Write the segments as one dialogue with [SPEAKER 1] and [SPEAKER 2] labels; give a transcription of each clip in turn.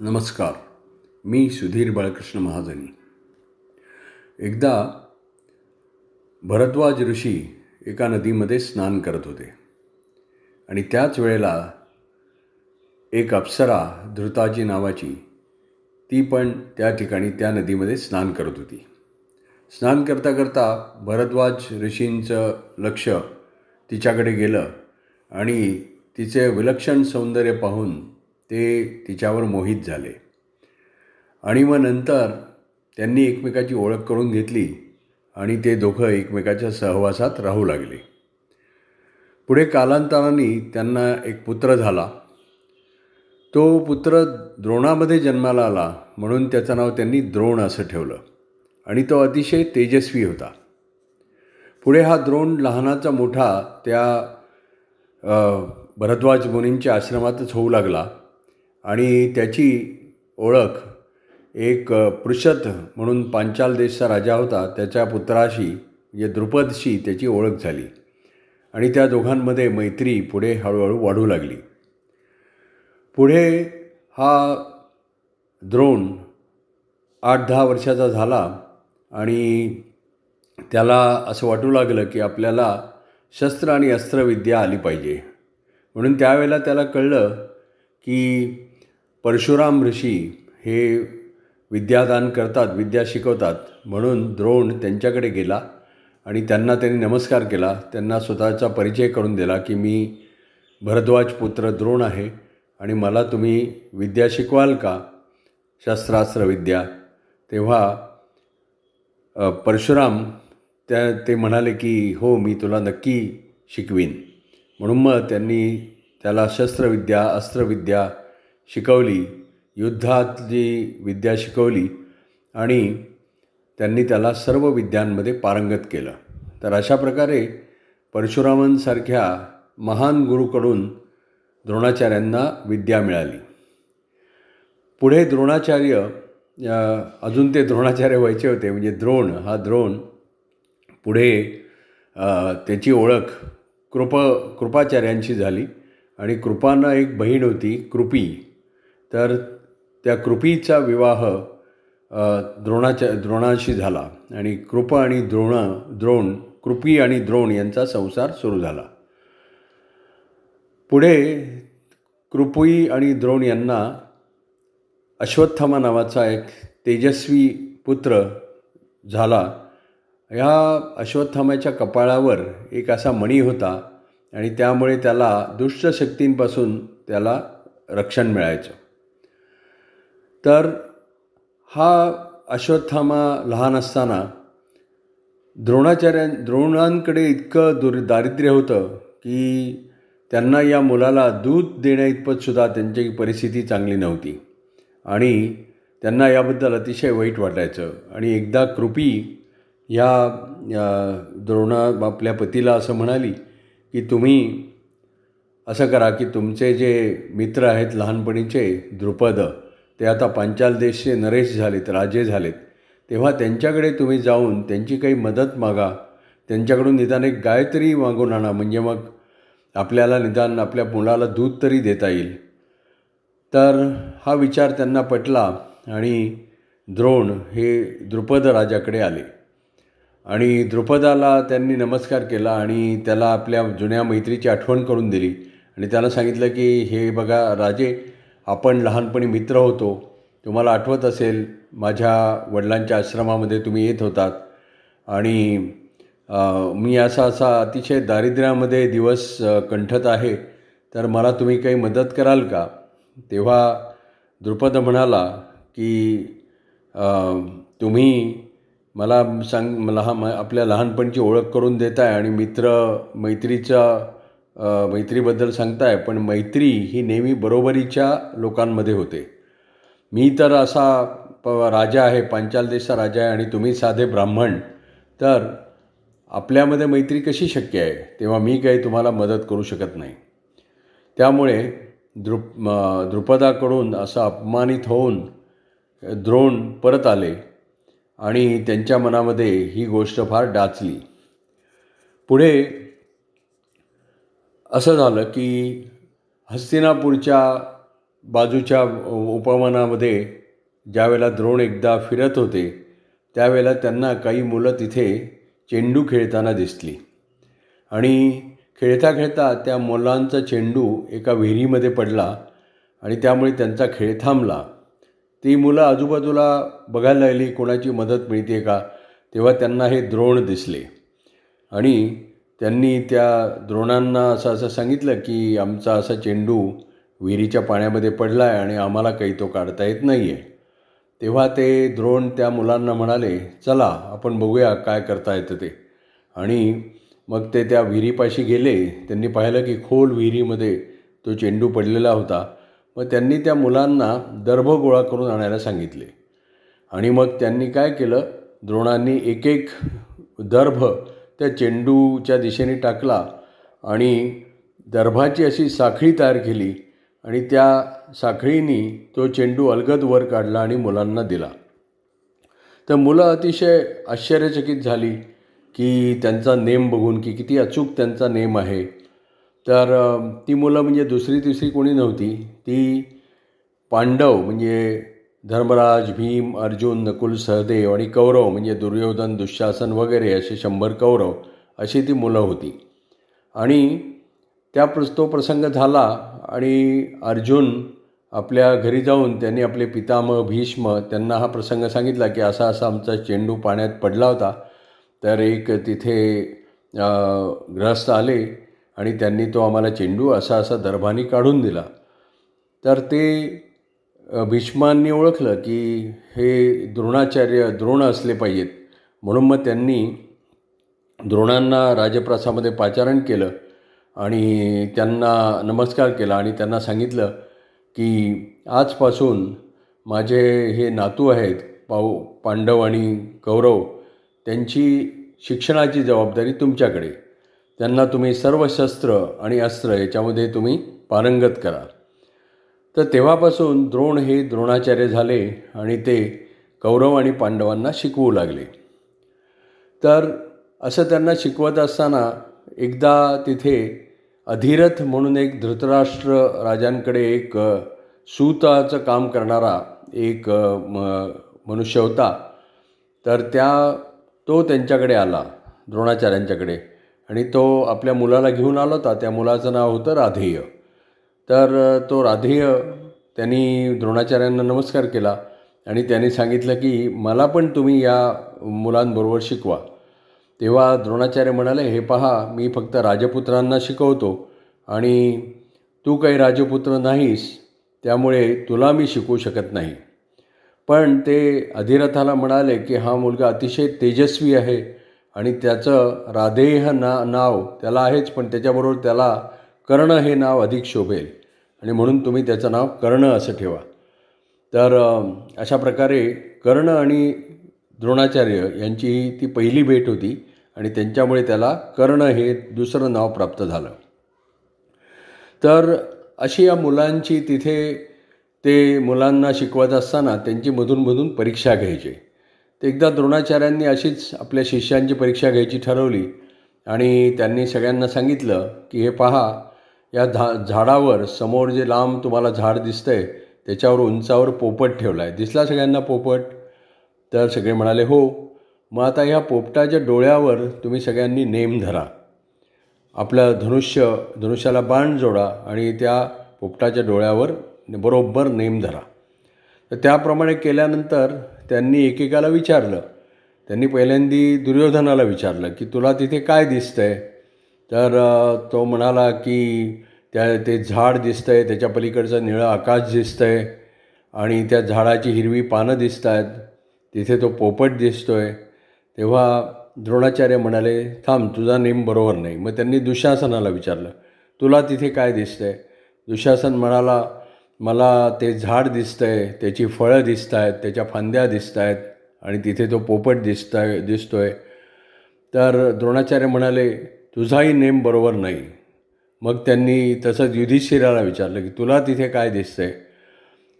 [SPEAKER 1] नमस्कार मी सुधीर बाळकृष्ण महाजनी. एकदा भरद्वाज ऋषी एका नदीमध्ये स्नान करत होते आणि त्याच वेळेला एक अप्सरा धृताजी नावाची ती पण त्या ठिकाणी त्या नदीमध्ये स्नान करत होती. स्नान करता करता भरद्वाज ऋषींचं लक्ष तिच्याकडे गेलं आणि तिचे विलक्षण सौंदर्य पाहून ते तिच्यावर मोहित झाले. आणि मग नंतर त्यांनी एकमेकाची ओळख करून घेतली आणि ते दोघं एकमेकाच्या सहवासात राहू लागले. पुढे कालांतराने त्यांना एक पुत्र झाला. तो पुत्र द्रोणामध्ये जन्माला आला म्हणून त्याचं नाव त्यांनी द्रोण असं ठेवलं आणि तो अतिशय तेजस्वी होता. पुढे हा द्रोण लहानाचा मोठा त्या भरद्वाज मुनींच्या आश्रमातच होऊ लागला. आणि त्याची ओळख एक पृषत म्हणून पांचाल देशचा राजा होता. त्याच्या पुत्राशी म्हणजे द्रुपदशी त्याची ओळख झाली. आणि त्या दोघांमध्ये मैत्री पुढे हळूहळू वाढू लागली. पुढे हा द्रोण आठ दहा वर्षाचा झाला आणि त्याला असं वाटू लागलं की आपल्याला शस्त्र आणि अस्त्रविद्या आली पाहिजे. म्हणून त्यावेळेला त्याला कळलं की परशुराम ऋषी हे विद्यादान करतात विद्या शिकवतात म्हणून द्रोण त्यांच्याकडे गेला आणि त्यांना त्यांनी नमस्कार केला. त्यांना स्वतःचा परिचय करून दिला की मी भरद्वाज पुत्र द्रोण आहे आणि मला तुम्ही विद्या शिकवाल का? शस्त्रास्त्र विद्या. तेव्हा परशुराम त्या ते म्हणाले की हो मी तुला नक्की शिकवीन. म्हणून मग त्यांनी त्याला शस्त्रविद्या अस्त्रविद्या शिकवली युद्धातली विद्या शिकवली आणि त्यांनी त्याला सर्व विद्यांमध्ये पारंगत केलं. तर अशा प्रकारे परशुरामांसारख्या महान गुरुकडून द्रोणाचार्यांना विद्या मिळाली. पुढे द्रोणाचार्य अजून ते द्रोणाचार्य व्हायचे होते म्हणजे द्रोण हा द्रोण पुढे त्याची ओळख कृप कृपाचार्यांशी झाली आणि कृपांना एक बहीण होती कृपी. तर त्या कृपीचा विवाह द्रोणाच्या द्रोणाशी झाला आणि कृप आणि द्रोण द्रोण कृपी आणि द्रोण यांचा संसार सुरू झाला. पुढे कृपी आणि द्रोण यांना अश्वत्थामा नावाचा एक तेजस्वी पुत्र झाला. ह्या अश्वत्थामाच्या कपाळावर एक असा मणी होता आणि त्यामुळे त्याला दुष्ट शक्तींपासून त्याला रक्षण मिळायचं. तर हा अश्वत्थामा लहान असताना द्रोणाचार्या द्रोणांकडे इतकं दुर दारिद्र्य होतं की त्यांना या मुलाला दूध देण्याइतपतसुद्धा त्यांची परिस्थिती चांगली नव्हती. आणि त्यांना याबद्दल अतिशय वाईट वाटायचं. आणि एकदा कृपी या द्रोणा आपल्या पतीला असं म्हणाली की तुम्ही असं करा की तुमचे जे मित्र आहेत लहानपणीचे द्रुपद ते आता पांचाल देशचे नरेश झालेत राजे झालेत. तेव्हा त्यांच्याकडे तुम्ही जाऊन त्यांची काही मदत मागा. त्यांच्याकडून निदान एक गाय तरी मागून आणा म्हणजे मग आपल्याला निदान आपल्या मुलाला दूध तरी देता येईल. तर हा विचार त्यांना पटला आणि द्रोण हे द्रुपद राजाकडे आले. आणि द्रुपदाला त्यांनी नमस्कार केला आणि त्याला आपल्या जुन्या मैत्रीची आठवण करून दिली. आणि त्याला सांगितलं की हे बघा राजे आपण लहानपणी मित्र होतो तुम्हाला आठवत असेल माझ्या वडिलांच्या आश्रमामध्ये तुम्ही येत होतात. आणि मी असा असा अतिशय दारिद्र्यामध्ये दिवस कंठत आहे. तर मला तुम्ही काही मदत कराल का? तेव्हा द्रुपद म्हणाला की तुम्ही मला सांग लहान आपल्या लहानपणची ओळख करून देताय आणि मित्र मैत्रीचा मैत्रीबद्दल सांगताय पण मैत्री ही नेहमी बरोबरीच्या लोकांमध्ये होते. मी तर असा प राजा आहे पांचाल देशचा राजा आहे आणि तुम्ही साधे ब्राह्मण तर आपल्यामध्ये मैत्री कशी शक्य आहे? तेव्हा मी काही तुम्हाला मदत करू शकत नाही. त्यामुळे द्रुप द्रुपदाकडून असं अपमानित होऊन द्रोण परत आले आणि त्यांच्या मनामध्ये ही गोष्ट फार डाचली. पुढे असं झालं की हस्तिनापूरच्या बाजूच्या उपवनामध्ये ज्यावेळेला द्रोण एकदा फिरत होते त्यावेळेला त्यांना काही मुलं तिथे चेंडू खेळताना दिसली. आणि खेळता खेळता त्या मुलांचा चेंडू एका विहिरीमध्ये पडला आणि त्यामुळे त्यांचा खेळ थांबला. ती मुलं आजूबाजूला बघायला लागली कोणाची मदत मिळते का? तेव्हा त्यांना हे द्रोण दिसले. आणि त्यांनी त्या द्रोणांना असं असं सांगितलं की आमचा असा चेंडू विहिरीच्या पाण्यामध्ये पडला आहे आणि आम्हाला काही तो काढता येत नाही आहे तेव्हा ते द्रोण त्या मुलांना म्हणाले चला आपण बघूया काय करता येतं ते. आणि मग ते त्या विहिरीपाशी गेले. त्यांनी पाहिलं की खोल विहिरीमध्ये तो चेंडू पडलेला होता. मग त्यांनी त्या मुलांना दर्भ गोळा करून आणायला सांगितले. आणि मग त्यांनी काय केलं? द्रोणांनी एक एक दर्भ त्या चेंडूच्या दिशेने टाकला आणि दर्भाची अशी साखळी तयार केली आणि त्या साखळीनी तो चेंडू अलगद वर काढला आणि मुलांना दिला. तर मुलं अतिशय आश्चर्यचकित झाली की त्यांचा नेम बघून की किती अचूक त्यांचा नेम आहे. तर ती मुलं म्हणजे दुसरी तिसरी कोणी नव्हती. ती पांडव म्हणजे धर्मराज भीम अर्जुन नकुल सहदेव आणि कौरव म्हणजे दुर्योधन दुःशासन वगैरे असे शंभर कौरव अशी ती मुलं होती. आणि त्या प्रस तो प्रसंग झाला आणि अर्जुन आपल्या घरी जाऊन त्यांनी आपले पितामह भीष्म त्यांना हा प्रसंग सांगितला की असा असा आमचा चेंडू पाण्यात पडला होता. तर एक तिथे ग्रस्त आले आणि त्यांनी तो आम्हाला चेंडू असा असा दर्भानी काढून दिला. तर ते भीष्मांनी ओळखलं की हे द्रोणाचार्य द्रोण असले पाहिजेत. म्हणून मग त्यांनी द्रोणांना राजप्रासामध्ये पाचारण केलं आणि त्यांना नमस्कार केला आणि त्यांना सांगितलं की आजपासून माझे हे नातू आहेत पाऊ पांडव आणि कौरव त्यांची शिक्षणाची जबाबदारी तुमच्याकडे. त्यांना तुम्ही सर्व शस्त्र आणि अस्त्र याच्यामध्ये तुम्ही पारंगत करा तर तेव्हापासून द्रोण हे द्रोणाचार्य झाले आणि ते कौरव आणि पांडवांना शिकवू लागले. तर असं त्यांना शिकवत असताना एकदा तिथे अधिरथ म्हणून एक धृतराष्ट्र राजांकडे एक सूताचं काम करणारा एक म मनुष्य होता. तर त्या तो त्यांच्याकडे आला द्रोणाचार्यांच्याकडे. आणि तो आपल्या मुलाला घेऊन आला होता. त्या मुलाचं नाव होतं राधेय. तर तो राधेय त्यांनी द्रोणाचार्यांना नमस्कार केला आणि त्यांनी सांगितलं की मला पण तुम्ही या मुलांबरोबर शिकवा. तेव्हा द्रोणाचार्य म्हणाले हे पहा मी फक्त राजपुत्रांना शिकवतो आणि तू काही राजपुत्र नाहीस त्यामुळे तुला मी शिकवू शकत नाही. पण ते अधिरथाला म्हणाले की हा मुलगा अतिशय तेजस्वी आहे आणि त्याचं राधेय ना नाव त्याला आहेच पण त्याच्याबरोबर त्याला कर्ण हे नाव अधिक शोभेल. आणि म्हणून तुम्ही त्याचं नाव कर्ण असं ठेवा. तर अशा प्रकारे कर्ण आणि द्रोणाचार्य यांची ही ती पहिली भेट होती आणि त्यांच्यामुळे त्याला कर्ण हे दुसरं नाव प्राप्त झालं. तर अशी या मुलांची तिथे ते मुलांना शिकवत असताना त्यांची मधूनमधून परीक्षा घ्यायची. ते एकदा द्रोणाचार्यांनी अशीच आपल्या शिष्यांची परीक्षा घ्यायची ठरवली आणि त्यांनी सगळ्यांना सांगितलं की हे पहा या झा झाडावर समोर जे लांब तुम्हाला झाड दिसतं आहे त्याच्यावर उंचावर पोपट ठेवला आहे दिसला सगळ्यांना पोपट? तर सगळे म्हणाले हो. मग आता ह्या पोपटाच्या डोळ्यावर तुम्ही सगळ्यांनी नेम धरा. आपलं धनुष्य धनुष्याला बाण जोडा आणि त्या पोपटाच्या डोळ्यावर बरोबर नेम धरा. तर त्याप्रमाणे केल्यानंतर त्यांनी एकेकाला विचारलं. त्यांनी पहिल्यांदी दुर्योधनाला विचारलं की तुला तिथे काय दिसतं आहे तर तो म्हणाला की त्या ते झाड दिसतं आहे त्याच्या पलीकडचं निळं आकाश दिसतं आहे आणि त्या झाडाची हिरवी पानं दिसत आहेत तिथे तो पोपट दिसतो आहे तेव्हा द्रोणाचार्य म्हणाले थांब तुझा नेम बरोबर नाही. मग त्यांनी दुशासनाला विचारलं तुला तिथे काय दिसतं आहे दुशासन म्हणाला मला ते झाड दिसतं आहे त्याची फळं दिसत आहेत त्याच्या फांद्या दिसत आहेत आणि तिथे तो पोपट दिसत आहे दिसतो आहे तर द्रोणाचार्य म्हणाले तुझाही नेम बरोबर नाही. मग त्यांनी तसंच युधिष्ठिराला विचारलं की तुला तिथे काय दिसतं आहे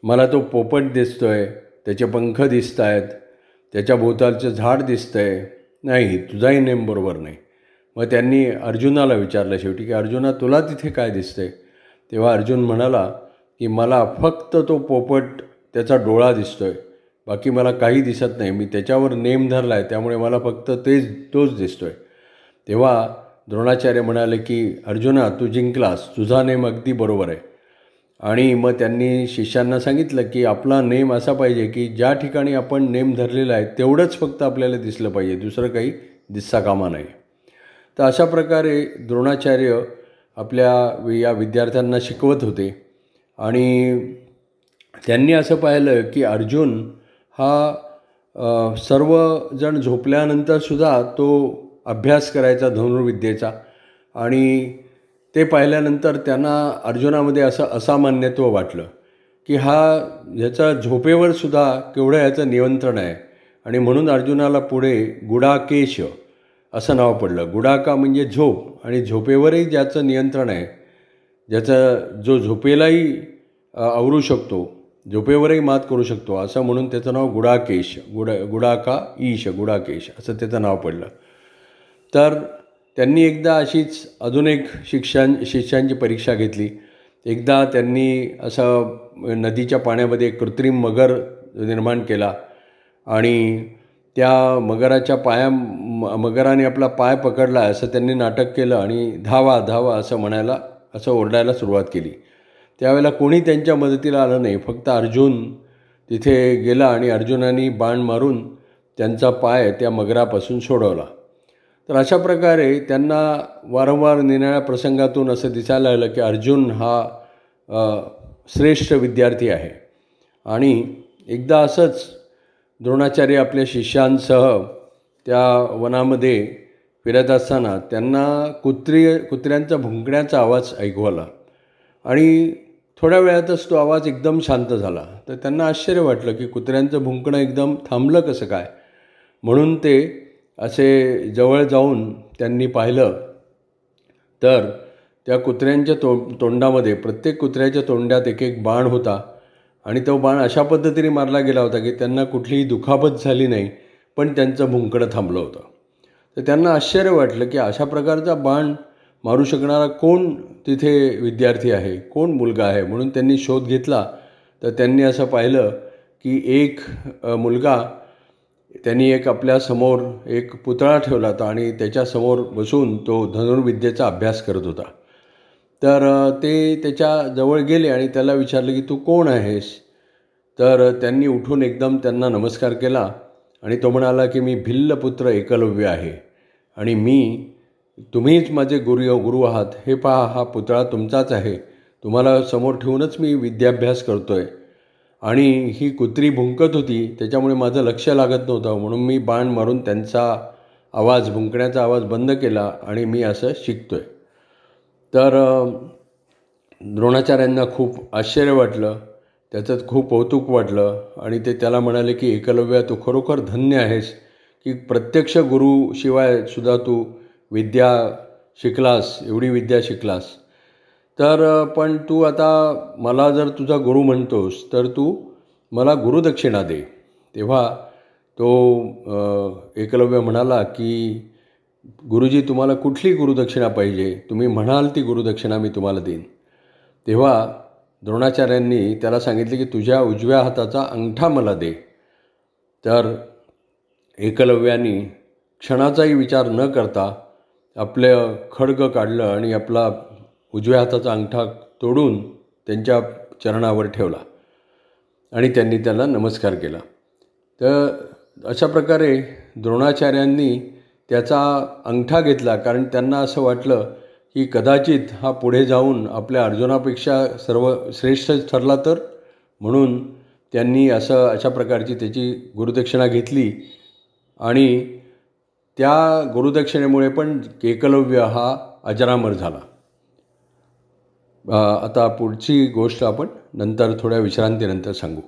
[SPEAKER 1] मला तो पोपट दिसतो आहे त्याचे पंख दिसत आहेत त्याच्या भोवतालचं झाड दिसतं आहे नाही तुझाही नेम बरोबर नाही. मग त्यांनी अर्जुनाला विचारलं शेवटी की अर्जुना तुला तिथे काय दिसतं आहे तेव्हा अर्जुन म्हणाला की मला फक्त तो पोपट त्याचा डोळा दिसतो आहे बाकी मला काही दिसत नाही. मी त्याच्यावर नेम धरला आहे त्यामुळे मला फक्त तेच तोच दिसतो आहे तेव्हा द्रोणाचार्य म्हणाले की अर्जुना तू जिंकलास. तुझा नेम अगदी बरोबर आहे. आणि मग त्यांनी शिष्यांना सांगितलं की आपला नेम असा पाहिजे की ज्या ठिकाणी आपण नेम धरलेला आहे तेवढंच फक्त आपल्याला दिसलं पाहिजे. दुसरं काही दिसता कामा नाही. तर अशा प्रकारे द्रोणाचार्य आपल्या या विद्यार्थ्यांना शिकवत होते. आणि त्यांनी असं पाहिलं की अर्जुन हा सर्वजण झोपल्यानंतरसुद्धा तो अभ्यास करायचा धनुर्विद्येचा. आणि ते पाहिल्यानंतर त्यांना अर्जुनामध्ये असं असामान्यत्व वाटलं की हा ह्याचा झोपेवर सुद्धा केवढं ह्याचं नियंत्रण आहे. आणि म्हणून अर्जुनाला पुढे गुडाकेश असं नाव पडलं. गुडाका म्हणजे झोप आणि झोपेवरही ज्याचं नियंत्रण आहे ज्याचं जो झोपेलाही आवरू शकतो झोपेवरही मात करू शकतो असं म्हणून त्याचं नाव गुडाकेश गुडा गुडाका ईश गुडाकेश असं त्याचं नाव पडलं. तर त्यांनी एकदा अशीच अजून एक शिक्षण शिष्यांची परीक्षा घेतली. एकदा त्यांनी असं नदीच्या पाण्यामध्ये कृत्रिम मगर निर्माण केला आणि त्या मगराच्या पाया मगराने आपला पाय पकडला असं त्यांनी नाटक केलं आणि धावा धावा असं म्हणायला असं ओरडायला सुरुवात केली. त्यावेळेला कोणी त्यांच्या मदतीला आलं नाही. फक्त अर्जुन तिथे गेला आणि अर्जुनानी बाण मारून त्यांचा पाय त्या मगरापासून सोडवला. तर अशा प्रकारे त्यांना वारंवार निराळ्या प्रसंगातून असं दिसायला लागलं की अर्जुन हा श्रेष्ठ विद्यार्थी आहे. आणि एकदा असंच द्रोणाचार्य आपल्या शिष्यांसह त्या वनामध्ये फिरत असताना त्यांना कुत्री कुत्र्यांचा भुंकण्याचा आवाज ऐकू आला. आणि थोड्या वेळातच तो आवाज एकदम शांत झाला. तर त्यांना आश्चर्य वाटलं की कुत्र्यांचं भुंकणं एकदम थांबलं कसं काय? म्हणून ते असे जवळ जाऊन त्यांनी पाहिलं तर त्या कुत्र्यांच्या तो तोंडामध्ये प्रत्येक कुत्र्याच्या तोंडात एक एक बाण होता. आणि तो बाण अशा पद्धतीने मारला गेला होता की त्यांना कुठलीही दुखापत झाली नाही पण त्यांचं भुंकणं थांबलं होतं. तर त्यांना आश्चर्य वाटलं की अशा प्रकारचा बाण मारू शकणारा कोण तिथे विद्यार्थी आहे कोण मुलगा आहे? म्हणून त्यांनी शोध घेतला. तर त्यांनी असं पाहिलं की एक मुलगा त्यांनी एक आपल्यासमोर एक पुतळा ठेवला होता आणि त्याच्यासमोर बसून तो धनुर्विद्येचा अभ्यास करत होता. तर ते त्याच्याजवळ गेले आणि त्याला विचारलं की तू कोण आहेस? तर त्यांनी उठून एकदम त्यांना नमस्कार केला आणि तो म्हणाला की मी भिल्लपुत्र एकलव्य आहे आणि मी तुम्हीच माझे गुरु गुरु आहात. हे पहा हा पुतळा तुमचाच आहे. तुम्हाला समोर ठेवूनच मी विद्याभ्यास करतो आहे आणि ही कुत्री भुंकत होती त्याच्यामुळे माझं लक्ष लागत नव्हतं. म्हणून मी बाण मारून त्यांचा आवाज भुंकण्याचा आवाज बंद केला आणि मी असं शिकतो आहे तर द्रोणाचार्यांना खूप आश्चर्य वाटलं. त्याच्यात खूप कौतुक वाटलं आणि ते त्याला म्हणाले की एकलव्या तू खरोखर धन्य आहेस की प्रत्यक्ष गुरुशिवाय सुद्धा तू विद्या शिकलास एवढी विद्या शिकलास. तर पण तू आता मला जर तुझा गुरु म्हणतोस तर तू मला गुरुदक्षिणा दे. तेव्हा तो एकलव्य म्हणाला की गुरुजी तुम्हाला कुठली गुरुदक्षिणा पाहिजे? तुम्ही म्हणाल ती गुरुदक्षिणा मी तुम्हाला देईन. तेव्हा द्रोणाचार्यांनी त्याला सांगितले की तुझ्या उजव्या हाताचा अंगठा मला दे. तर एकलव्यानी क्षणाचाही विचार न करता आपलं खडग काढलं आणि आपला उजव्या हाताचा अंगठा तोडून त्यांच्या चरणावर ठेवला आणि त्यांनी त्याला नमस्कार केला. तर अशा प्रकारे द्रोणाचार्यांनी त्याचा अंगठा घेतला कारण त्यांना असं वाटलं की कदाचित हा पुढे जाऊन आपल्या अर्जुनापेक्षा सर्व श्रेष्ठ ठरला तर? म्हणून त्यांनी असं अशा प्रकारची त्याची गुरुदक्षिणा घेतली आणि त्या गुरुदक्षिणेमुळे पण एकलव्य हा अजरामर झाला. आता पुढची गोष्ट आपण नंतर थोड्या विश्रांतीनंतर सांगू.